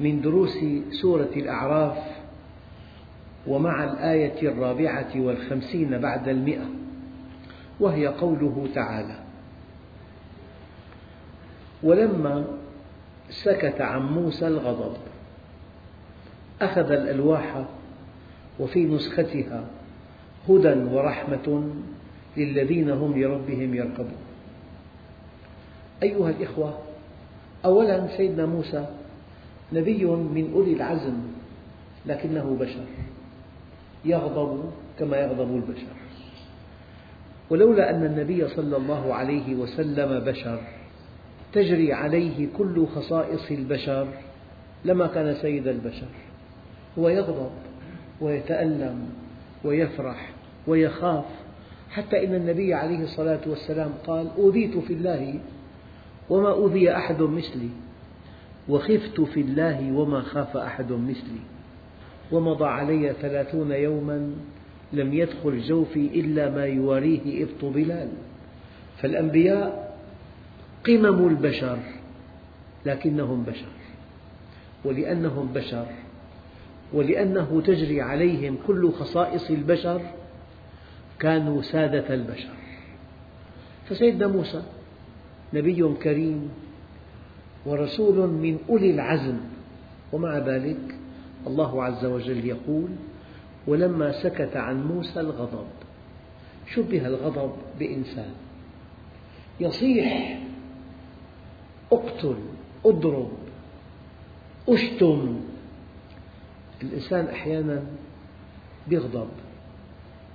من دروس سورة الأعراف ومع الآية الرابعة والخمسين بعد المئة وهي قوله تعالى ولما سكت عن موسى الغضب أخذ الألواح وفي نسختها هدى ورحمة للذين هم لربهم يركبون. أيها الإخوة أولا سيدنا موسى نبي من أولي العزم لكنه بشر. يغضب كما يغضب البشر. ولولا أن النبي صلى الله عليه وسلم بشر تجري عليه كل خصائص البشر لما كان سيد البشر. هو يغضب ويتألم ويفرح ويخاف حتى إن النبي عليه الصلاة والسلام قال أوذيت في الله وما أوذي أحد مثلي. وخفت في الله وما خاف أحد مثلي ومضى علي ثلاثون يوما لم يدخل جوفي إلا ما يواريه إبط بلال فالأنبياء قمم البشر لكنهم بشر ولأنهم بشر ولأنه تجري عليهم كل خصائص البشر كانوا سادة البشر. فسيدنا موسى نبي كريم ورسول من أولي العزم. ومع ذلك الله عز وجل يقول ولما سكت عن موسى الغضب شبه الغضب بإنسان. يصيح أقتل أضرب أشتم. الإنسان أحيانا يغضب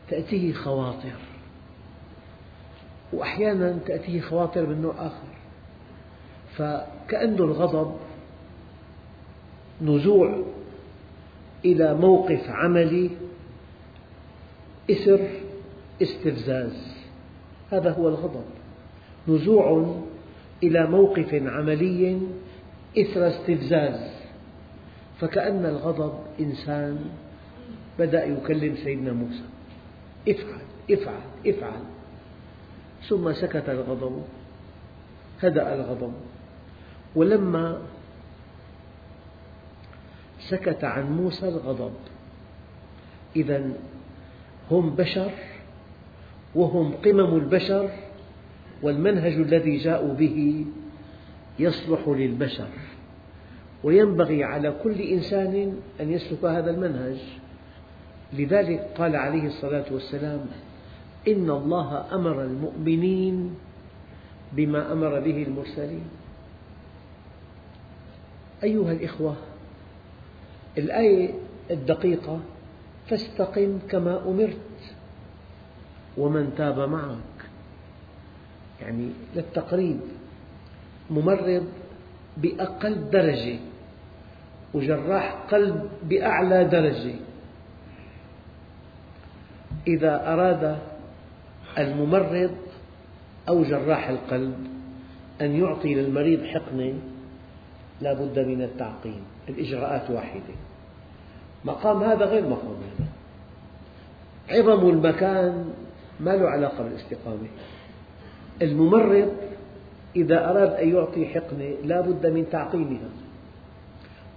تأتيه خواطر. وأحيانا تأتيه خواطر من نوع آخر. فكأن الغضب نزوع إلى موقف عملي إثر استفزاز. هذا هو الغضب. نزوع إلى موقف عملي إثر استفزاز. فكأن الغضب إنسان بدأ يكلم سيدنا موسى. افعل افعل افعل. ثم سكت الغضب هدأ الغضب. ولما سكت عن موسى الغضب. إذا هم بشر وهم قمم البشر والمنهج الذي جاءوا به يصلح للبشر وينبغي على كل إنسان أن يسلك هذا المنهج. لذلك قال عليه الصلاة والسلام إن الله أمر المؤمنين بما أمر به المرسلين. أيها الإخوة الآية الدقيقة فاستقم كما أمرت ومن تاب معك. يعني للتقريب ممرض بأقل درجة وجراح قلب بأعلى درجة. إذا أراد الممرض أو جراح القلب أن يعطي للمريض حقنة لا بد من التعقيم. الإجراءات واحدة. مقام هذا غير مقام هذا. عظم المكان ما له علاقة بالاستقامة. الممرض إذا أراد أن يعطي حقنة لا بد من تعقيمها.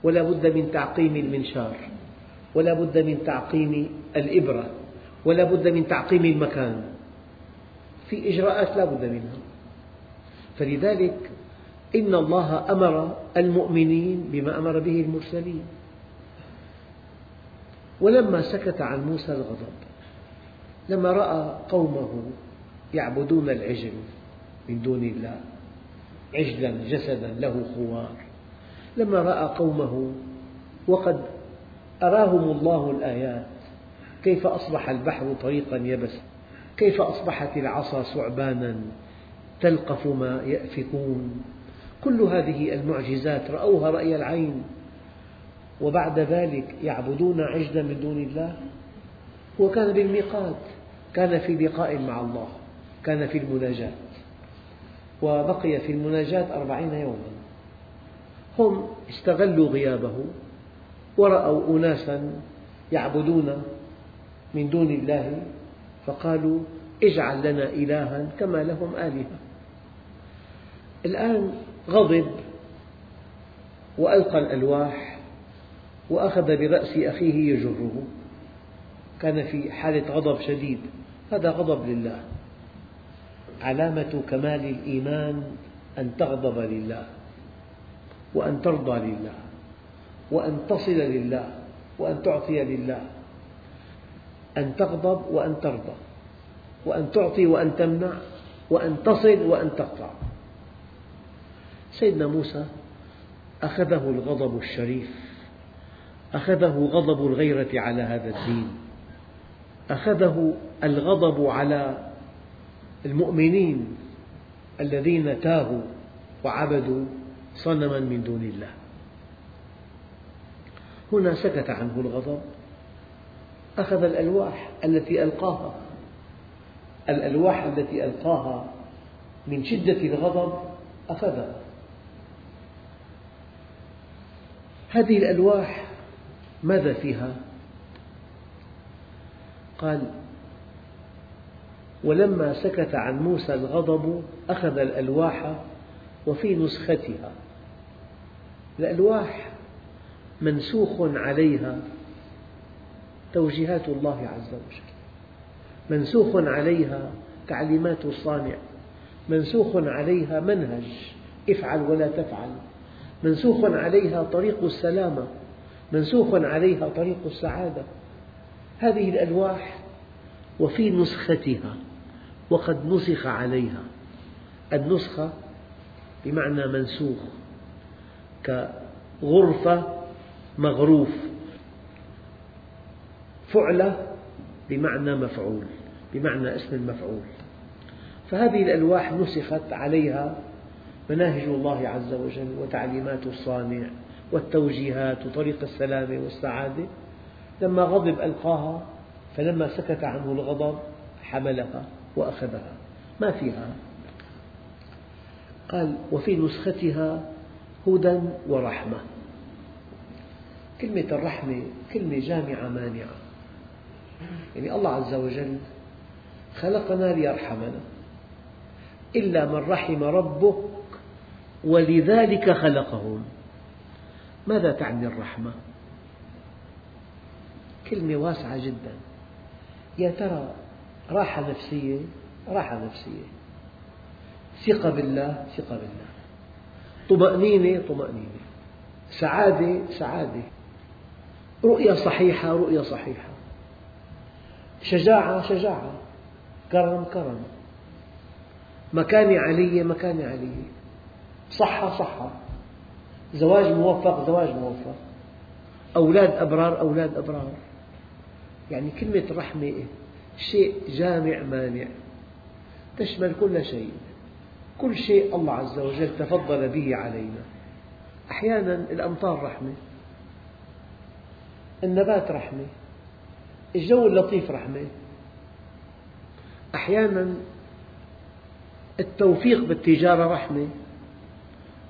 ولا بد من تعقيم المنشار. ولا بد من تعقيم الإبرة. ولا بد من تعقيم المكان. في إجراءات لا بد منها. فلذلك إن الله أمر المؤمنين بما أمر به المرسلين. ولما سكت عن موسى الغضب لما رأى قومه يعبدون العجل من دون الله عجلا جسدا له خوار. لما رأى قومه وقد أراهم الله الآيات كيف أصبح البحر طريقا يبسا كيف أصبحت العصا ثعبانا تلقف ما يأفكون. كل هذه المعجزات رأوها رأي العين وبعد ذلك يعبدون عجلا من دون الله؟ هو كان بالميقات كان في لقاء مع الله كان في المناجاة وبقي في المناجاة أربعين يوما. هم استغلوا غيابه ورأوا أناسا يعبدون من دون الله فقالوا اجعل لنا إلها كما لهم آلهة. الآن غضب وألقى الألواح وأخذ برأس أخيه يجره. كان في حالة غضب شديد. هذا غضب لله. علامة كمال الإيمان أن تغضب لله وأن ترضى لله وأن تصل لله وأن تعطي لله. أن تغضب وأن ترضى. وأن تعطي وأن تمنع وأن تصل وأن تقطع. سيدنا موسى أخذه الغضب الشريف أخذه غضب الغيرة على هذا الدين أخذه الغضب على المؤمنين الذين تاهوا وعبدوا صنما من دون الله. هنا سكت عنه الغضب أخذ الألواح التي ألقاها الألواح التي ألقاها من شدة الغضب أخذها هذه الألواح ماذا فيها؟ قال ولما سكت عن موسى الغضب أخذ الألواح وفي نسختها. الألواح منسوخ عليها توجيهات الله عز وجل. منسوخ عليها تعليمات الصانع. منسوخ عليها منهج. افعل ولا تفعل. منسوخ عليها طريق السلامة منسوخ عليها طريق السعادة. هذه الألواح وفي نسختها وقد نسخ عليها. النسخة بمعنى منسوخ كغرفة مغروف. فعلة بمعنى مفعول بمعنى اسم المفعول. فهذه الألواح نسخت عليها مناهج الله عز وجل وتعليمات الصانع والتوجيهات وطريق السلامة والسعادة. لما غضب ألقاها فلما سكت عنه الغضب حملها وأخذها. ما فيها؟ قال وفي نسختها هدى ورحمة. كلمة الرحمة كلمة جامعة مانعة. يعني الله عز وجل خلقنا ليرحمنا. إلا من رحم ربك ولذلك خلقهم. ماذا تعني الرحمة؟ كلمة واسعة جدا. يا ترى راحة نفسية؟ راحة نفسية. ثقة بالله ثقة بالله طمأنينة طمأنينة. سعادة سعادة. رؤية صحيحة رؤية صحيحة. شجاعة شجاعة. كرم كرم. مكانة علية مكانة علية. صحة صحة. زواج موفق زواج موفق. أولاد أبرار أولاد أبرار. يعني كلمة رحمة شيء جامع مانع. تشمل كل شيء. كل شيء الله عز وجل تفضل به علينا. أحيانا الأمطار رحمة. النبات رحمة. الجو اللطيف رحمة. أحيانا التوفيق بالتجارة رحمة.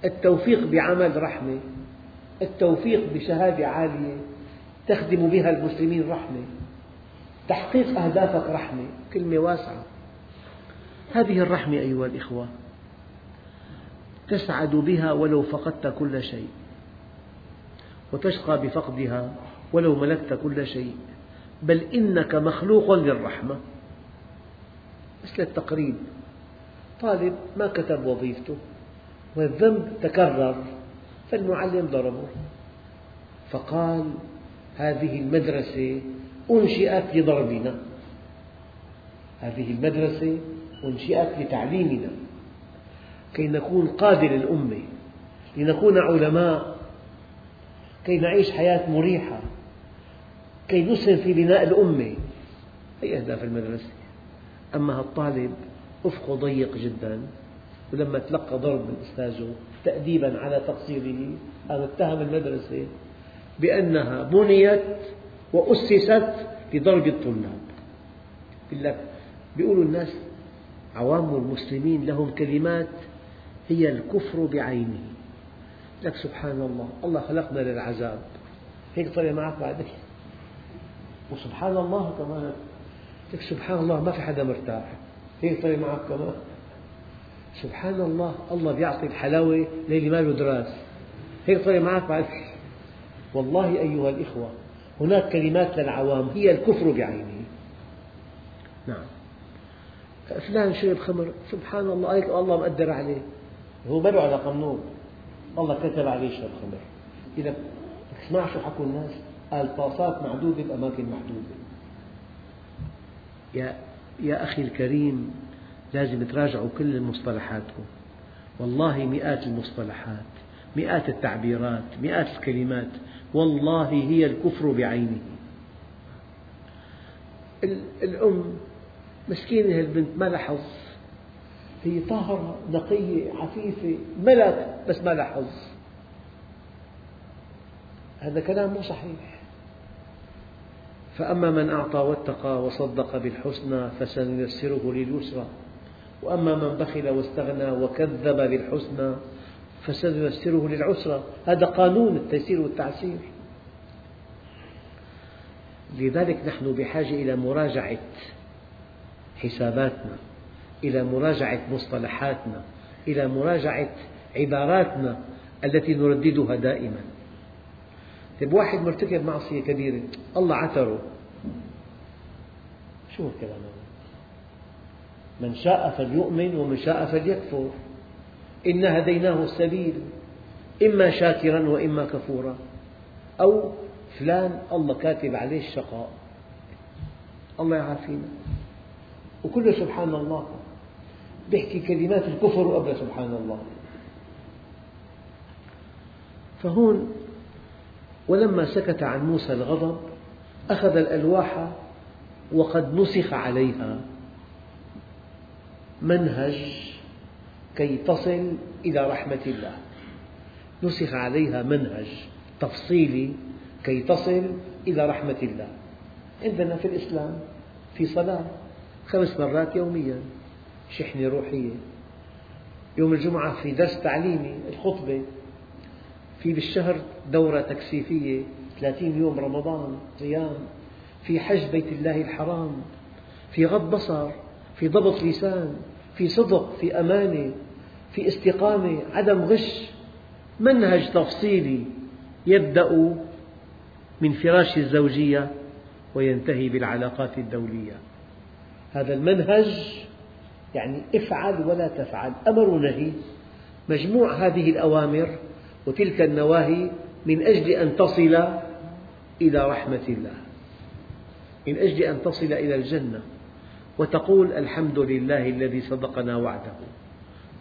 التوفيق بعمل رحمة التوفيق بشهادة عالية تخدم بها المسلمين رحمة تحقيق أهدافك رحمة. كلمة واسعة. هذه الرحمة أيها الإخوة تسعد بها ولو فقدت كل شيء وتشقى بفقدها ولو ملكت كل شيء. بل إنك مخلوق للرحمة. مثل التقريب طالب ما كتب وظيفته. والذنب تكرر فالمعلم ضربه. فقال هذه المدرسة أنشئت لضربنا. هذه المدرسة أنشئت لتعليمنا. كي نكون قادة للأمة لنكون علماء كي نعيش حياة مريحة كي نسهم في بناء الأمة. هي أهداف المدرسة. أما الطالب أفقه ضيق جدا. ولما تلقى ضرب من أستاذه تأديبا على تقصيره قام اتهم المدرسة بأنها بنيت وأسست لضرب الطلاب. بيقولوا الناس عوام المسلمين لهم كلمات هي الكفر بعينه. لك سبحان الله الله خلقنا للعذاب. هيك طلع معك بعدين وسبحان الله كمان. لك سبحان الله ما في حدا مرتاح. هيك طلع معك كمان؟ سبحان الله الله بيعطي الحلاوة للي ما له دراس هيك طلع معك بعد والله أيها الإخوة هناك كلمات للعوام هي الكفر بعينه. نعم. فلان شرب خمر سبحان الله هيك الله مقدر عليه. هو ما له على قانون الله كتب عليه يشرب خمر. إذا اسمع شو حكوا الناس؟ الطاسات معدودة بأماكن محدودة. يا يا أخي الكريم لازم تراجعوا كل مصطلحاتكم. والله مئات المصطلحات مئات التعبيرات مئات الكلمات والله هي الكفر بعينه. الأم مسكينة البنت ما لها حظ هي طاهرة نقية عفيفة ملك بس ما لها حظ هذا كلام مو صحيح. فأما من أعطى واتقى وصدق بالحسنى فسنيسره لليسرى. وأما من بخل واستغنى وكذب بالحسنى فسنيسره للعسرى. هذا قانون التيسير والتعسير. لذلك نحن بحاجة إلى مراجعة حساباتنا إلى مراجعة مصطلحاتنا إلى مراجعة عباراتنا التي نرددها دائما. طيب واحد مرتكب معصية كبيرة الله عتره شو الكلام هذا؟ من شاء فليؤمن ومن شاء فليكفر. إنا هديناه السبيل إما شاكرا وإما كفورا. أو فلان الله كاتب عليه الشقاء. الله يعافينا. وكله سبحان الله. بيحكي كلمات الكفر وقبل سبحان الله. فهون ولما سكت عن موسى الغضب أخذ الألواح وقد نسخ عليها. منهج كي تصل إلى رحمة الله. نسخ عليها منهج تفصيلي كي تصل إلى رحمة الله. عندنا في الإسلام في صلاة خمس مرات يوميا شحنة روحية. يوم الجمعة في درس تعليمي الخطبة. في بالشهر دورة تكثيفية 30 يوم رمضان صيام. في حج بيت الله الحرام. في غض بصر في ضبط لسان في صدق في أمانة في استقامة عدم غش. منهج تفصيلي يبدأ من فراش الزوجية وينتهي بالعلاقات الدولية. هذا المنهج يعني افعل ولا تفعل أمر ونهي مجموع هذه الأوامر وتلك النواهي من أجل أن تصل إلى رحمة الله من أجل أن تصل إلى الجنة. وتقول الحمد لله الذي صدقنا وعده.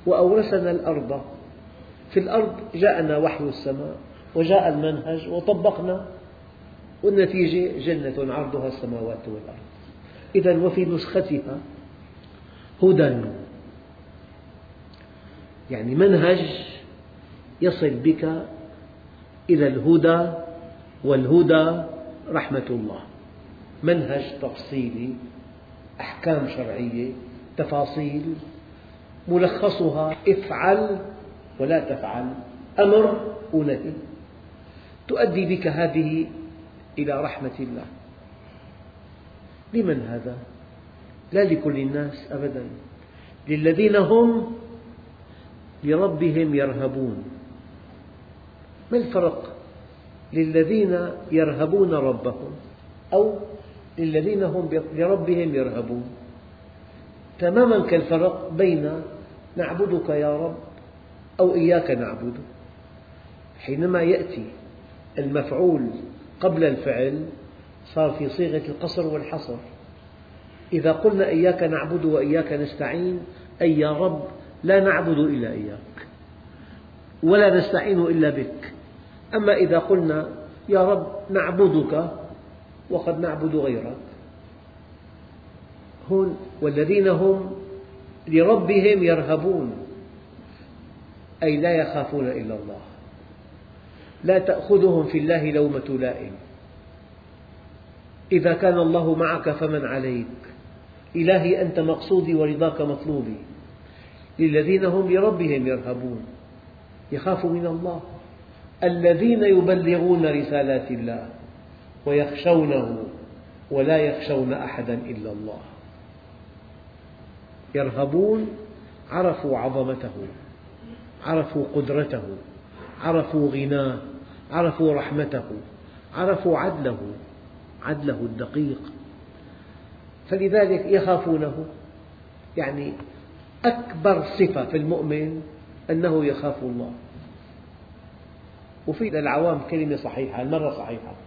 وأورثنا الأرض. في الأرض جاءنا وحي السماء وجاء المنهج وطبقنا. والنتيجة جنة عرضها السماوات والأرض. إذا وفي نسختها هدى. يعني منهج يصل بك إلى الهدى والهدى رحمة الله. منهج تفصيلي. أحكام شرعية تفاصيل ملخصها افعل ولا تفعل أمر ونهي. تؤدي بك هذه إلى رحمة الله. لمن هذا؟ لا لكل الناس أبدا. للذين هم لربهم يرهبون. ما الفرق؟ للذين يرهبون ربهم أو للذين هم لربهم يرهبون. تماما كالفرق بين نعبدك يا رب أو إياك نعبد. حينما يأتي المفعول قبل الفعل صار في صيغة القصر والحصر. إذا قلنا إياك نعبد وإياك نستعين أي يا رب لا نعبد إلا إياك ولا نستعين إلا بك. أما إذا قلنا يا رب نعبدك وقد نعبد غيرك. هون والذين هم لربهم يرهبون أي لا يخافون إلا الله. لا تأخذهم في الله لومة لائم. إذا كان الله معك فمن عليك. إلهي أنت مقصودي ورضاك مطلوبي. للذين هم لربهم يرهبون. يخافوا من الله. الذين يبلغون رسالات الله. ويخشونه ولا يخشون أحدا إلا الله. يرهبون عرفوا عظمته عرفوا قدرته عرفوا غناه عرفوا رحمته عرفوا عدله عدله الدقيق. فلذلك يخافونه. يعني أكبر صفة في المؤمن أنه يخاف الله. وفي للعوام كلمة صحيحة المرة صحيحة.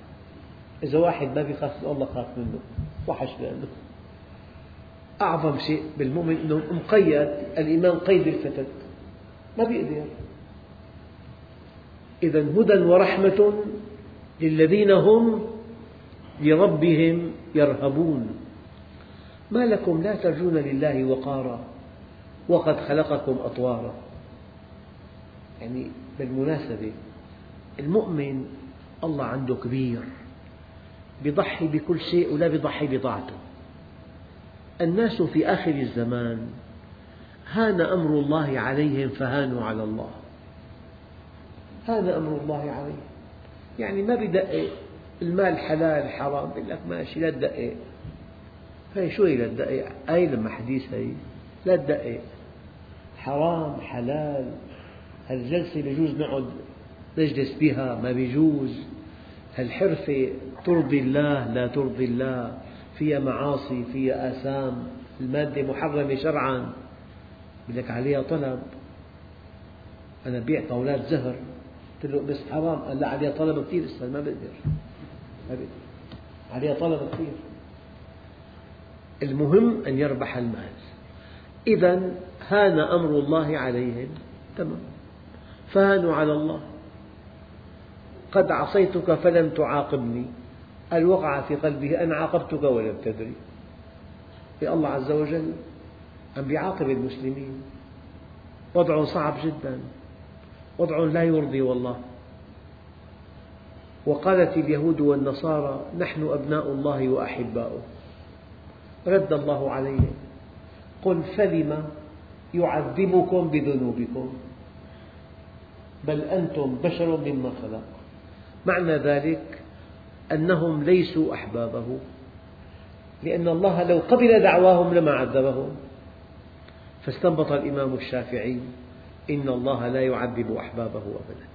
إذا واحد ما بيخاف من الله خاف منه وحش لأنه أعظم شيء بالمؤمن أنه مقيد الإيمان قيد الفتك ما بيقدر. إذا هدى ورحمة للذين هم لربهم يرهبون. ما لكم لا ترجون لله وقارا وقد خلقكم أطوارا. يعني بالمناسبة المؤمن الله عنده كبير. يضحي بكل شيء ولا يضحي بطاعته الناس في آخر الزمان هان أمر الله عليهم فهانوا على الله. هان أمر الله عليهم. يعني ما بدقق المال حلال حرام يقول لك ماشي لا تدقق هي شو هي لا تدقق أي لما حديث هي لا تدقق حرام حلال. هالجلسة بيجوز نقعد نجلس بها ما بيجوز هالحرفة ترضي الله لا ترضي الله. فيها معاصي فيها آثام. المادة محرمة شرعا. لك عليها طلب. أنا بيع طاولات زهر. قلت له بس حرام. قال لا عليها طلب كثير لسه ما بقدر. ما بقدر. عليها طلب كثير المهم أن يربح المال. إذا هان أمر الله عليهم. تمام. فهانوا على الله. قد عصيتك فلم تعاقبني. قال وقع في قلبه أنا عاقبتك ولم تدري. الله عز وجل عم بيعاقب المسلمين. وضع صعب جدا. وضع لا يرضي والله. وقالت اليهود والنصارى نحن أبناء الله وأحباؤه. رد الله عليهم قل فلم يعذبكم بذنوبكم؟ بل أنتم بشر ممن خلق معنى ذلك أنهم ليسوا أحبابه لأن الله لو قبل دعواهم لما عذبهم. فاستنبط الإمام الشافعي إن الله لا يعذب أحبابه أبدا.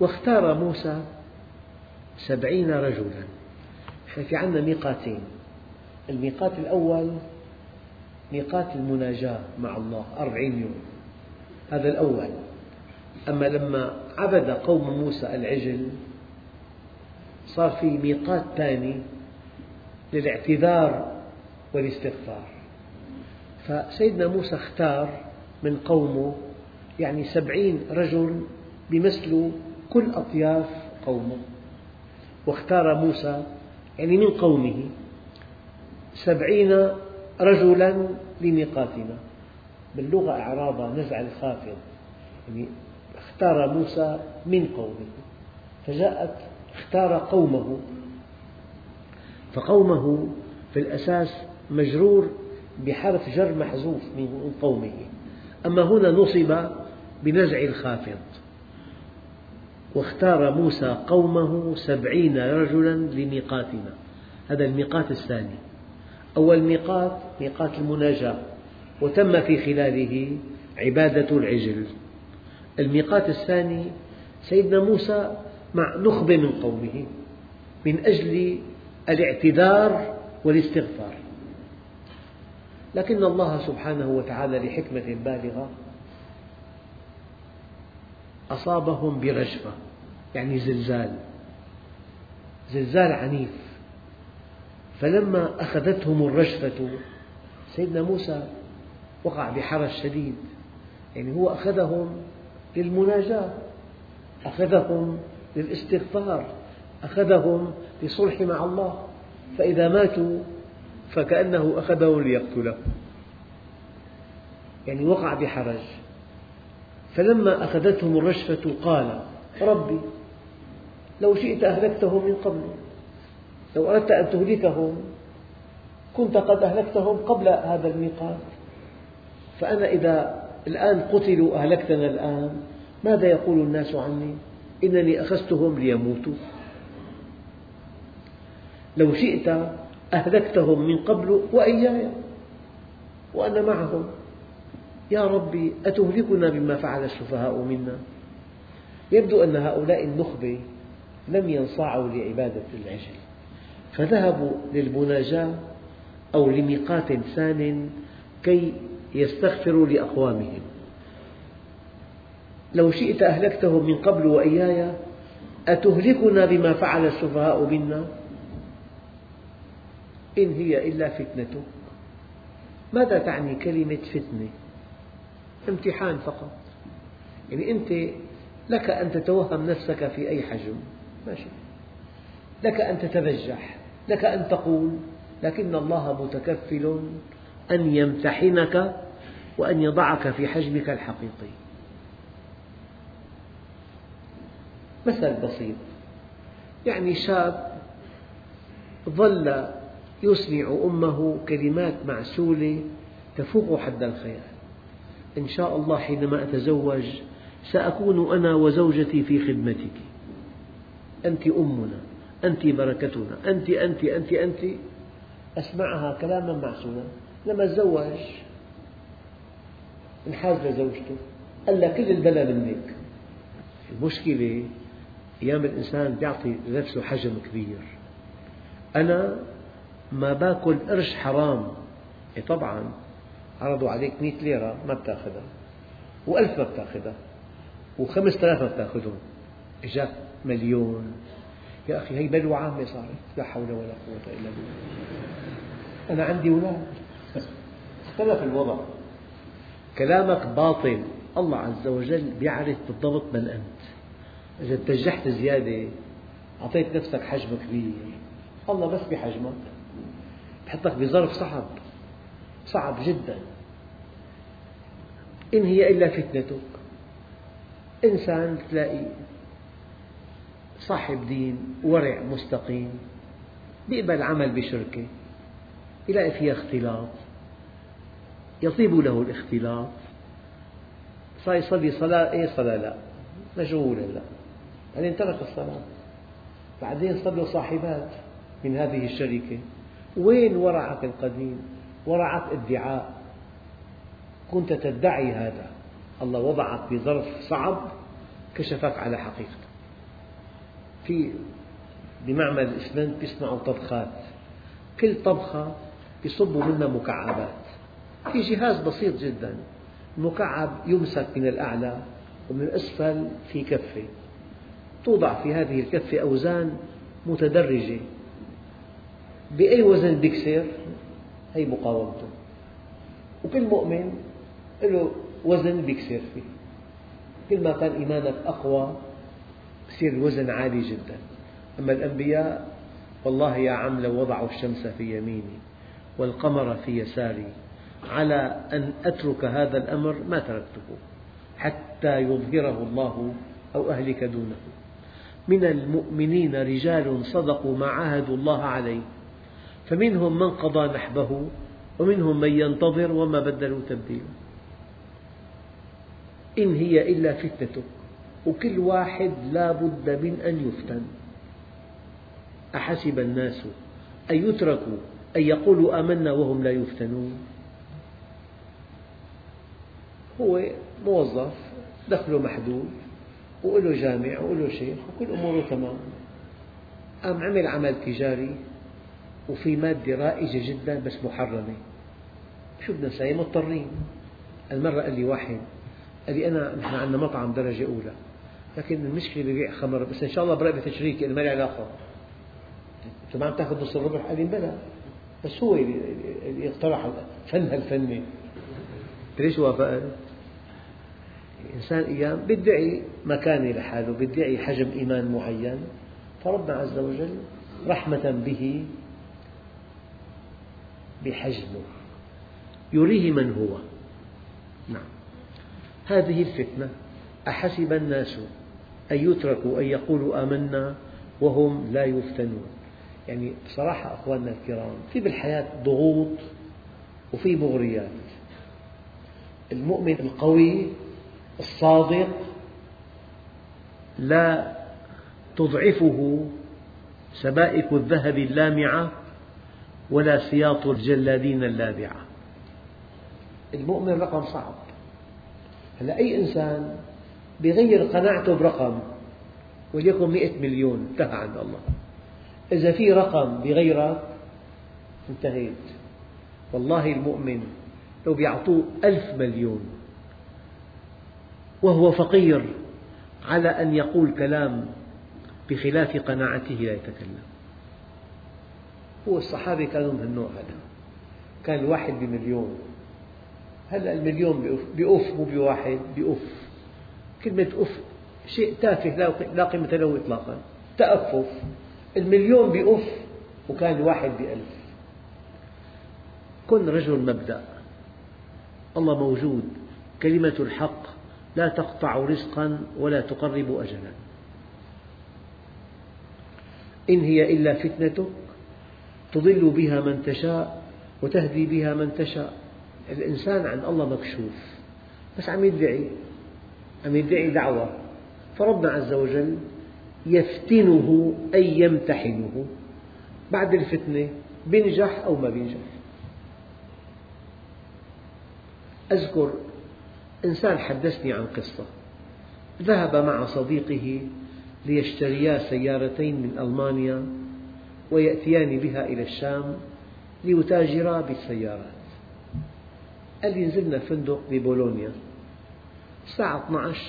واختار موسى سبعين رجلا نحن في عندنا ميقاتين. الميقات الأول ميقات المناجاة مع الله أربعين يوم. هذا الأول. أما لما عبد قوم موسى العجل صار في ميقات ثاني للاعتذار والاستغفار. فسيدنا موسى اختار من قومه يعني سبعين رجل بيمثلوا كل أطياف قومه. واختار موسى يعني من قومه سبعين رجلا لميقاتنا. باللغة إعرابها نزع الخافض يعني اختار موسى من قومه. فجاءت اختار قومه. فقومه في الأساس مجرور بحرف جر محذوف من قومه. أما هنا نصب بنزع الخافض واختار موسى قومه سبعين رجلا لميقاتنا. هذا الميقات الثاني. أول ميقات ميقات المناجاة. وتم في خلاله عبادة العجل. الميقات الثاني سيدنا موسى مع نخبة من قومه من أجل الاعتذار والاستغفار. لكن الله سبحانه وتعالى لحكمة بالغة أصابهم برجفة يعني زلزال زلزال عنيف. فلما أخذتهم الرجفة سيدنا موسى وقع بحرج شديد يعني هو أخذهم للمناجاة أخذهم للاستغفار أخذهم للصلح مع الله فإذا ماتوا فكأنه أخذهم ليقتله. يعني وقع بحرج. فلما أخذتهم الرجفة قال ربي لو شئت أهلكتهم من قبل لو أردت أن تهلكهم كنت قد أهلكتهم قبل هذا الميقات. فأنا إذا الآن قتلوا أهلكتنا الآن. ماذا يقول الناس عني؟ إنني أخذتهم ليموتوا. لو شئت أهلكتهم من قبل وإياي وأنا معهم. يا ربي أتهلكنا بما فعل السفهاء منا؟ يبدو أن هؤلاء النخبة لم ينصاعوا لعبادة العجل. فذهبوا للمناجاة أو لميقات ثان كي يستغفروا لأقوامهم. لو شئت أهلكتهم من قبل وإياي أتهلكنا بما فعل السفهاء منا؟ إن هي إلا فتنتك. ماذا تعني كلمة فتنة؟ امتحان فقط. يعني أنت لك أن تتوهم نفسك في أي حجم. ماشي. لك أن تتبجح. لك أن تقول لكن الله متكفل. أن يمتحنك وأن يضعك في حجمك الحقيقي. مثل بسيط. يعني شاب ظل يسمع أمه كلمات معسولة تفوق حد الخيال إن شاء الله حينما أتزوج سأكون أنا وزوجتي في خدمتك. أنت أمنا أنت بركتنا أنت أنت أنت أنت. أسمعها كلاما معسولا. لما تزوج انحاز لزوجته قال لها كل البلا منك. المشكلة أيام الإنسان يعطي لنفسه حجم كبير. أنا ما باكل قرش حرام. إيه طبعا عرضوا عليك مئة ليرة ما بتاخذها وألف ما بتاخذها وخمسة آلاف ما بتاخذهم إجاك مليون. يا أخي هي بلوى عامة صارت لا حول ولا قوة إلا بالله. أنا عندي أولاد. اختلف الوضع. كلامك باطل. الله عز وجل يعرف بالضبط من أنت. إذا تجحت زيادة أعطيت نفسك حجم كبير. الله بس بحجمك. بحطك بظرف صعب. صعب جدا. إن هي إلا فتنتك. إنسان تلاقي صاحب دين ورع مستقيم بيقبل عمل بشركة يلاقي فيها اختلاط. يطيب له الاختلاط. صار يصلي صلاة إيه صلاة؟ لا. مشغول هلا بعدين ترك الصلاة. بعدين صار له صاحبات من هذه الشركة. وين ورعك القديم؟ ورعك ادعاء. كنت تدعي هذا. الله وضعك بظرف صعب كشفك على حقيقته. في بمعمل الإسمنت يصنعوا طبخات. كل طبخة يصبوا منها مكعبات. في جهاز بسيط جدا المكعب يمسك من الأعلى ومن الأسفل في كفة. توضع في هذه الكفة أوزان متدرجة. بأي وزن بيكسر؟ هي مقاومته. وكل مؤمن له وزن بيكسر فيه. كل ما كان إيمانك أقوى يصير الوزن عالي جدا. أما الأنبياء والله يا عم لو وضعوا الشمس في يميني والقمر في يساري على أن أترك هذا الأمر ما تركته حتى يظهره الله أو أهلك دونه. من المؤمنين رجال صدقوا ما عاهدوا الله عليه فمنهم من قضى نحبه ومنهم من ينتظر وما بدلوا تبديلا. إن هي إلا فتنتك وكل واحد لا بد من أن يفتن. أحسب الناس أن يتركوا أن يقولوا آمنا وهم لا يفتنون. هو موظف دخله محدود وله جامع وله شيخ وكل أموره تمام. قام عمل عمل تجاري وفي مادة رائجة جدا بس محرمة. شو بدنا نسوي مضطرين. المرة قال لي واحد قال لي أنا نحن عندنا مطعم درجة أولى لكن المشكلة ببيع خمر بس إن شاء الله برقبة تشريكي ما لي علاقة. أنت ما عم تاخذ نص الربح؟ قال لي بلى بس هو اللي اقترح فن هالفنة. ليش وافقت؟ الإنسان أيام بيدعي مكانة لحاله بيدعي حجم إيمان معين. فربنا عز وجل رحمة به بحجمه. يريه من هو. نعم. هذه الفتنة أحسب الناس أن يتركوا أن يقولوا آمنا وهم لا يفتنون. يعني بصراحة أخواننا الكرام في بالحياة ضغوط وفي مغريات. المؤمن القوي الصادق لا تضعفه سبائك الذهب اللامعة ولا سياط الجلادين اللابعة. المؤمن رقم صعب. هلا أي إنسان بغير قناعته برقم وليكن مئة مليون انتهى عند الله. إذا في رقم بغيرك انتهيت. والله المؤمن لو بيعطوه ألف مليون وهو فقير على أن يقول كلام بخلاف قناعته لا يتكلم. هو الصحابة كانوا من النوع هذا. كان الواحد بمليون. هلا المليون بأف مو بواحد بأف. كلمة أف شيء تافه لا قيمة له إطلاقا. تأفف. المليون بأف وكان الواحد بألف. كن رجل مبدأ. الله موجود. كلمة الحق لا تقطع رزقا ولا تقرب أجلا. إن هي إلا فتنتك تضل بها من تشاء وتهدي بها من تشاء. الإنسان عن الله مكشوف بس عم يدعي عم يدعي دعوة. فربنا عز وجل يفتنه أي يمتحنه. بعد الفتنة بينجح أو ما بينجح أذكر إنسان حدثني عن قصة. ذهب مع صديقه ليشتريا سيارتين من ألمانيا ويأتيان بها إلى الشام ليتاجرا بالسيارات. قال لي نزلنا فندق ببولونيا. الساعة 12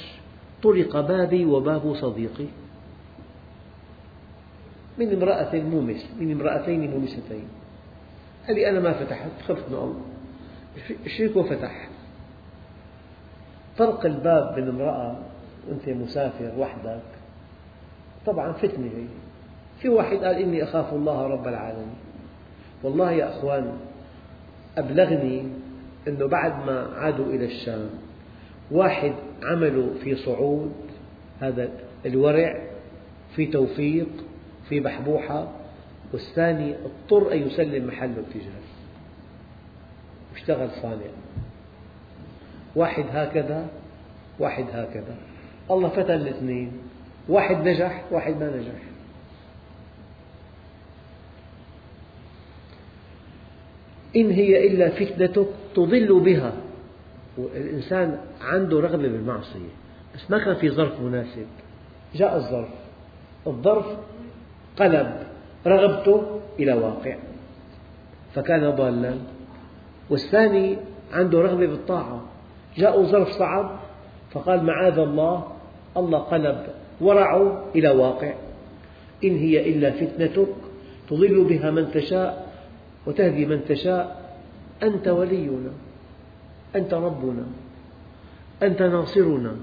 طرق بابي وباب صديقي. من امرأة مومس من امرأتين مومستين قال لي أنا ما فتحت خفت من الله شريكه فتح؟ طرق الباب من امرأة وأنت مسافر وحدك. طبعا فتنة هي. في واحد قال إني أخاف الله رب العالمين. والله يا أخوان أبلغني أنه بعد ما عادوا إلى الشام واحد عمله في صعود هذا الورع في توفيق في بحبوحة والثاني اضطر أن يسلم محله التجاري واشتغل صانع. واحد هكذا واحد هكذا. الله فتن الاثنين واحد نجح واحد ما نجح. إن هي إلا فتنتك تضل بها. الإنسان عنده رغبة بالمعصية. بس ما كان في ظرف مناسب. جاء الظرف. الظرف قلب. رغبته إلى واقع. فكان ضالا. والثاني عنده رغبة بالطاعة. جاء ظرف صعب فقال معاذ الله الله قلب ورعه إلى واقع. إن هي إلا فتنتك تضل بها من تشاء وتهدي من تشاء. أنت ولينا أنت ربنا أنت ناصرنا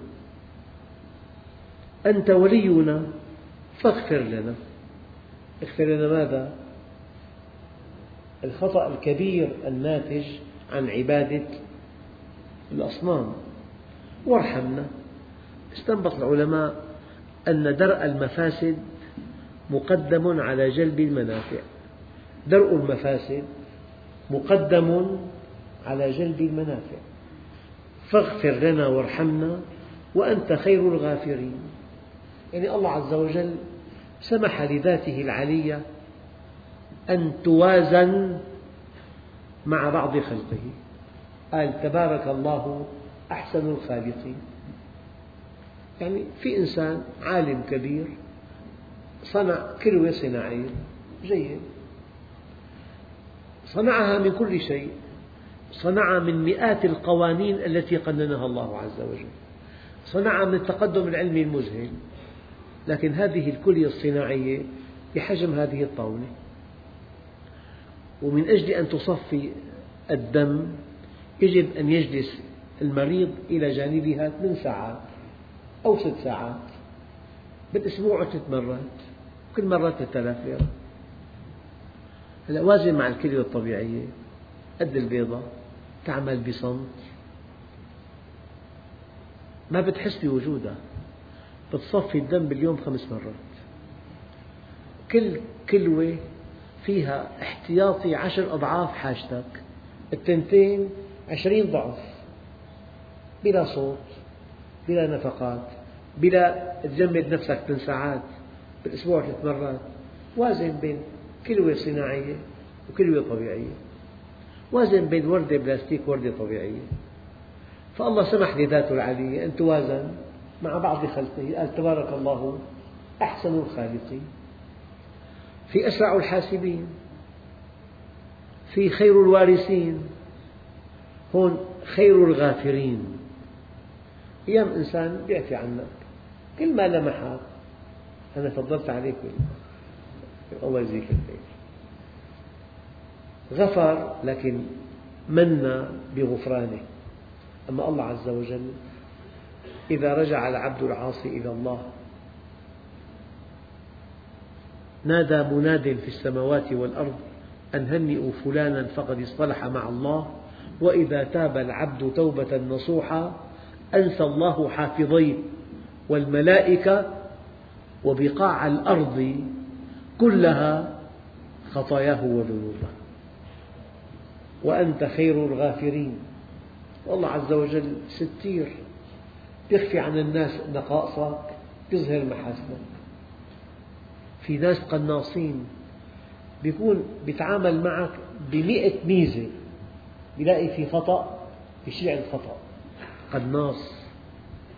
أنت ولينا فاغفر لنا. اغفر لنا ماذا؟ الخطأ الكبير الناتج عن عبادة الأصنام. وارحمنا. استنبط العلماء أن درء المفاسد مقدم على جلب المنافع. درء المفاسد مقدم على جلب المنافع. فاغفر لنا وارحمنا وأنت خير الغافرين. يعني الله عز وجل سمح لذاته العلية أن توازن مع بعض خلقه. قال تبارك الله أحسن الخالقين. يعني في إنسان عالم كبير صنع كلوة صناعية جيد. صنعها من كل شيء. صنعها من مئات القوانين التي قننها الله عز وجل. صنعها من التقدم العلمي المذهل. لكن هذه الكلية الصناعية بحجم هذه الطاولة. ومن أجل أن تصفي الدم يجب أن يجلس المريض إلى جانبها ثمان ساعات أو ست ساعات. بالأسبوع ثلاث مرات كل مرة 3000 ليرة هلا وازن مع الكلية الطبيعية قد البيضة تعمل بصمت. ما بتحس بوجودها. بتصفي الدم باليوم خمس مرات. كل كلوة فيها احتياطي عشر أضعاف حاجتك. التنتين عشرين ضعف بلا صوت بلا نفقات بلا تجمد نفسك من ساعات بالأسبوع ثلاث مرات وازن بين كلوة صناعية وكلوة طبيعية. وازن بين وردة بلاستيك ووردة طبيعية. فالله سمح لذاته العلية أن توازن مع بعض خلقه قال تبارك الله أحسن الخالقين. في أسرع الحاسبين في خير الوارثين هون خير الغافرين. أيام إنسان بيعفي عنك كل ما لمحك أنا فضلت عليك. الله يجزيك الخير. غفر لكن من بغفرانه. أما الله عز وجل إذا رجع العبد العاصي إلى الله. نادى مناد في السماوات والأرض أن هنئوا فلانا فقد اصطلح مع الله. وإذا تاب العبد توبة نصوحا أنسى الله حافظيه والملائكة وبقاع الأرض كلها خطاياه وذنوبه. وأنت خير الغافرين. والله عز وجل ستير. يخفي عن الناس نقائصك يظهر محاسنك. في ناس قناصين بيكون بيتعامل معك بمئة ميزة. بيلاقي في خطأ يشيع الخطأ. قناص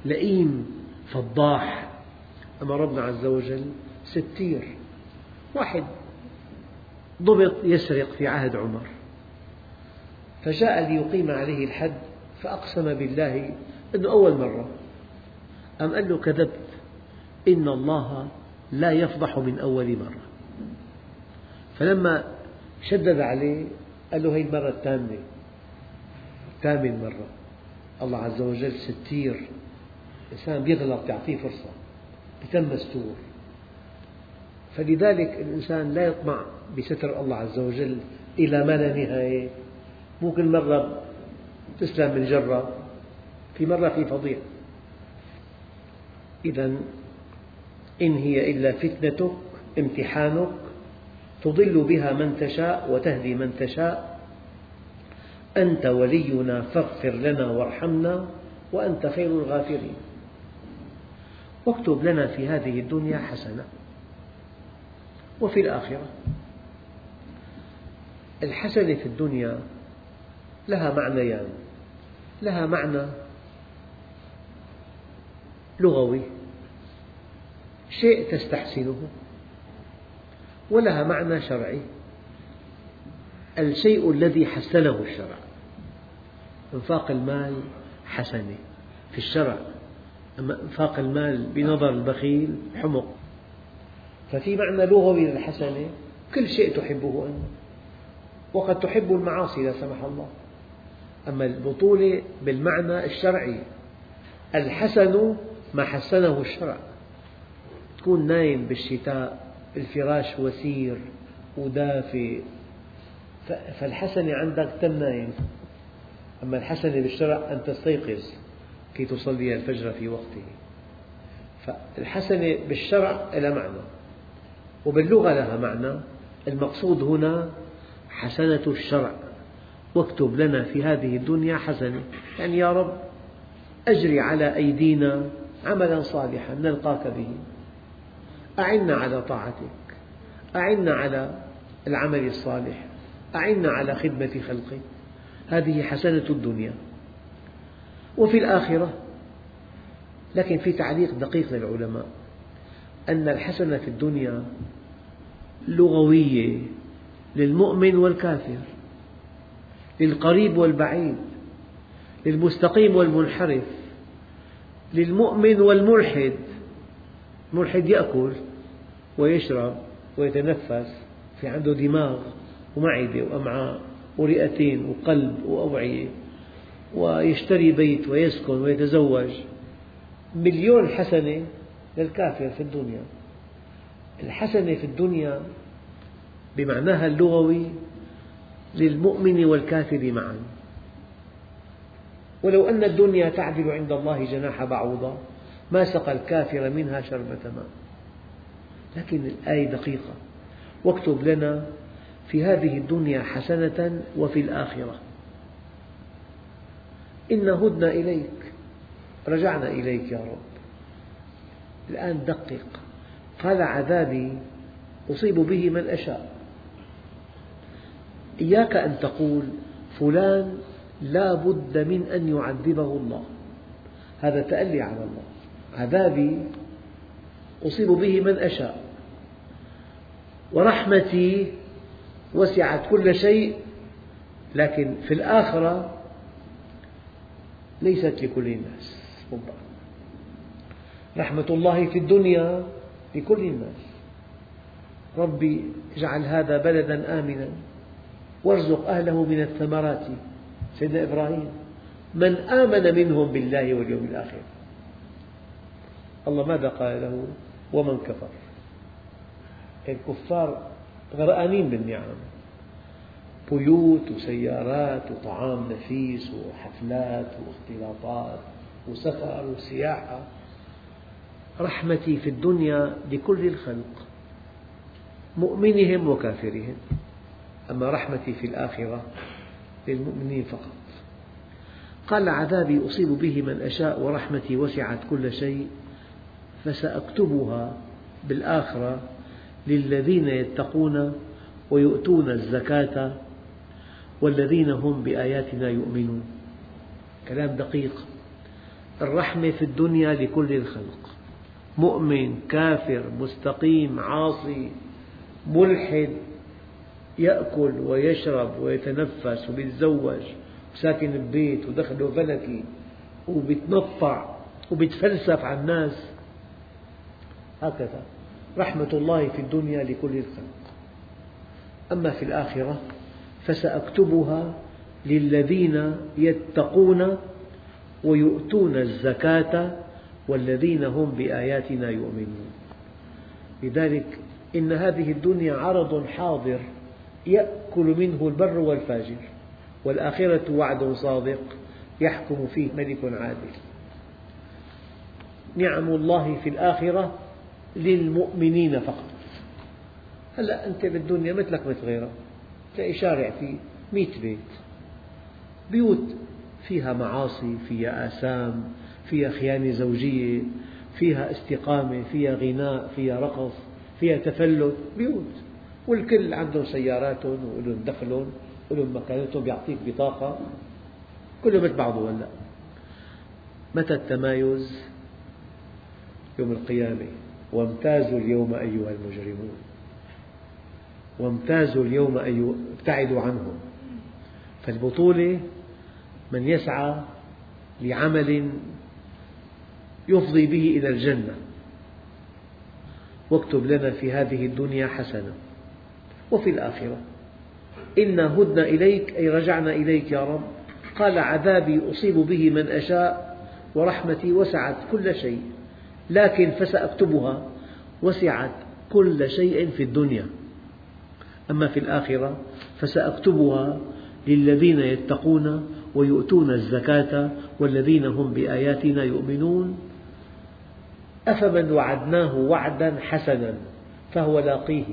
لئيم فضاح. أما ربنا عز وجل ستير. واحد ضبط يسرق في عهد عمر. فجاء ليقيم عليه الحد فأقسم بالله أنه أول مرة. أم قال له كذبت؟ إن الله لا يفضح من أول مرة. فلما شدد عليه قال له هي المرة الثامنة ثامن مرة. الله عز وجل ستير. الإنسان بيغلط يعطيه فرصة بتم مستور فلذلك الإنسان لا يطمع بستر الله عز وجل إلى ما لا نهاية. مو كل مرة تسلم من جرة في مرة في فضيحة. إذا إن هي إلا فتنتك امتحانك تضل بها من تشاء وتهدي من تشاء. أنت ولينا فاغفر لنا وارحمنا وأنت خير الغافرين. واكتب لنا في هذه الدنيا حسنة وفي الآخرة. الحسنة في الدنيا لها معنيان لها معنى لغوي شيء تستحسنه ولها معنى شرعي. الشيء الذي حسنه الشرع. إنفاق المال حسنة في الشرع. أما إنفاق المال بنظر البخيل حمق. ففي معنى لغوي للحسنة كل شيء تحبه أنت وقد تحب المعاصي لا سمح الله. أما البطولة بالمعنى الشرعي الحسن ما حسنه الشرع. تكون نايم بالشتاء الفراش وسير ودافئ. فالحسنة عندك تم نايم أما الحسنة بالشرع أن تستيقظ كي تصلي الفجر في وقته. فالحسنة بالشرع لها معنى وباللغة لها معنى. المقصود هنا حسنة الشرع واكتب لنا في هذه الدنيا حسنة يعني يا رب أجري على أيدينا عملا صالحا نلقاك به. أعنا على طاعتك أعنا على العمل الصالح أعنا على خدمة خلقك. هذه حسنة الدنيا. وفي الآخرة لكن في تعليق دقيق للعلماء أن الحسنة في الدنيا لغوية للمؤمن والكافر للقريب والبعيد للمستقيم والمنحرف للمؤمن والملحد. الملحد يأكل ويشرب ويتنفس في عنده دماغ ومعدة وأمعاء. ورئتين وقلب وأوعية ويشتري بيت ويسكن ويتزوج. مليون حسنة للكافر في الدنيا. الحسنة في الدنيا بمعناها اللغوي للمؤمن والكافر معا. ولو أن الدنيا تعدل عند الله جناح بعوضة ما سقى الكافر منها شربة ماء. لكن الآية دقيقة. واكتب لنا في هذه الدنيا حسنة وفي الآخرة. إنا هدنا إليك رجعنا إليك يا رب. الآن دقق. قال عذابي أصيب به من أشاء. إياك أن تقول فلان لا بد من أن يعذبه الله. هذا تألي على الله. عذابي أصيب به من أشاء. ورحمتي وسعت كل شيء لكن في الآخرة ليست لكل الناس. رحمة الله في الدنيا لكل الناس. ربي اجعل هذا بلدا آمنا وارزق أهله من الثمرات. سيدنا إبراهيم من آمن منهم بالله واليوم الآخر. الله ماذا قال له؟ ومن كفر. الكفار غرقانين بالنعم. بيوت وسيارات وطعام نفيس وحفلات واختلاطات وسفر وسياحة. رحمتي في الدنيا لكل الخلق مؤمنهم وكافرهم. أما رحمتي في الآخرة للمؤمنين فقط. قال عذابي أصيب به من أشاء ورحمتي وسعت كل شيء فسأكتبها بالآخرة للذين يتقون ويؤتون الزكاة والذين هم بآياتنا يؤمنون. كلام دقيق. الرحمة في الدنيا لكل الخلق. مؤمن كافر مستقيم عاصي ملحد يأكل ويشرب ويتنفس ويتزوج وساكن ببيت ودخله فلكي وبيتنطع وبيتفلسف على الناس. هكذا. رحمة الله في الدنيا لكل الخلق. أما في الآخرة فسأكتبها للذين يتقون ويؤتون الزكاة والذين هم بآياتنا يؤمنون. لذلك إن هذه الدنيا عرض حاضر يأكل منه البر والفاجر والآخرة وعد صادق يحكم فيه ملك عادل. نعم الله في الآخرة للمؤمنين فقط. هلا أنت بالدنيا مثلك مثل غيرك. تلاقي شارع فيه مئة بيت. بيوت فيها معاصي فيها آثام فيها خيانة زوجية فيها استقامة فيها غناء فيها رقص فيها تفلت. بيوت. والكل عندهم سياراتهم ولهم دخلهم ولهم مكانتهم بيعطيك بطاقة. كله مثل بعضه هلا. متى التمايز؟ يوم القيامة. وامتازوا اليوم أيها المجرمون. وامتازوا اليوم أيها ابتعدوا عنهم. فالبطولة من يسعى لعمل يفضي به إلى الجنة. واكتب لنا في هذه الدنيا حسنة وفي الآخرة. إنا هدنا إليك أي رجعنا إليك يا رب. قال عذابي أصيب به من أشاء ورحمتي وسعت كل شيء. لكن فسأكتبها وسعت كل شيء في الدنيا. أما في الآخرة فسأكتبها للذين يتقون ويؤتون الزكاة والذين هم بآياتنا يؤمنون. أفمن وعدناه وعدا حسنا فهو لاقيه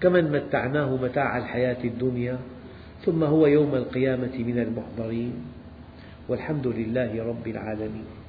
كمن متعناه متاع الحياة الدنيا ثم هو يوم القيامة من المحضرين. والحمد لله رب العالمين.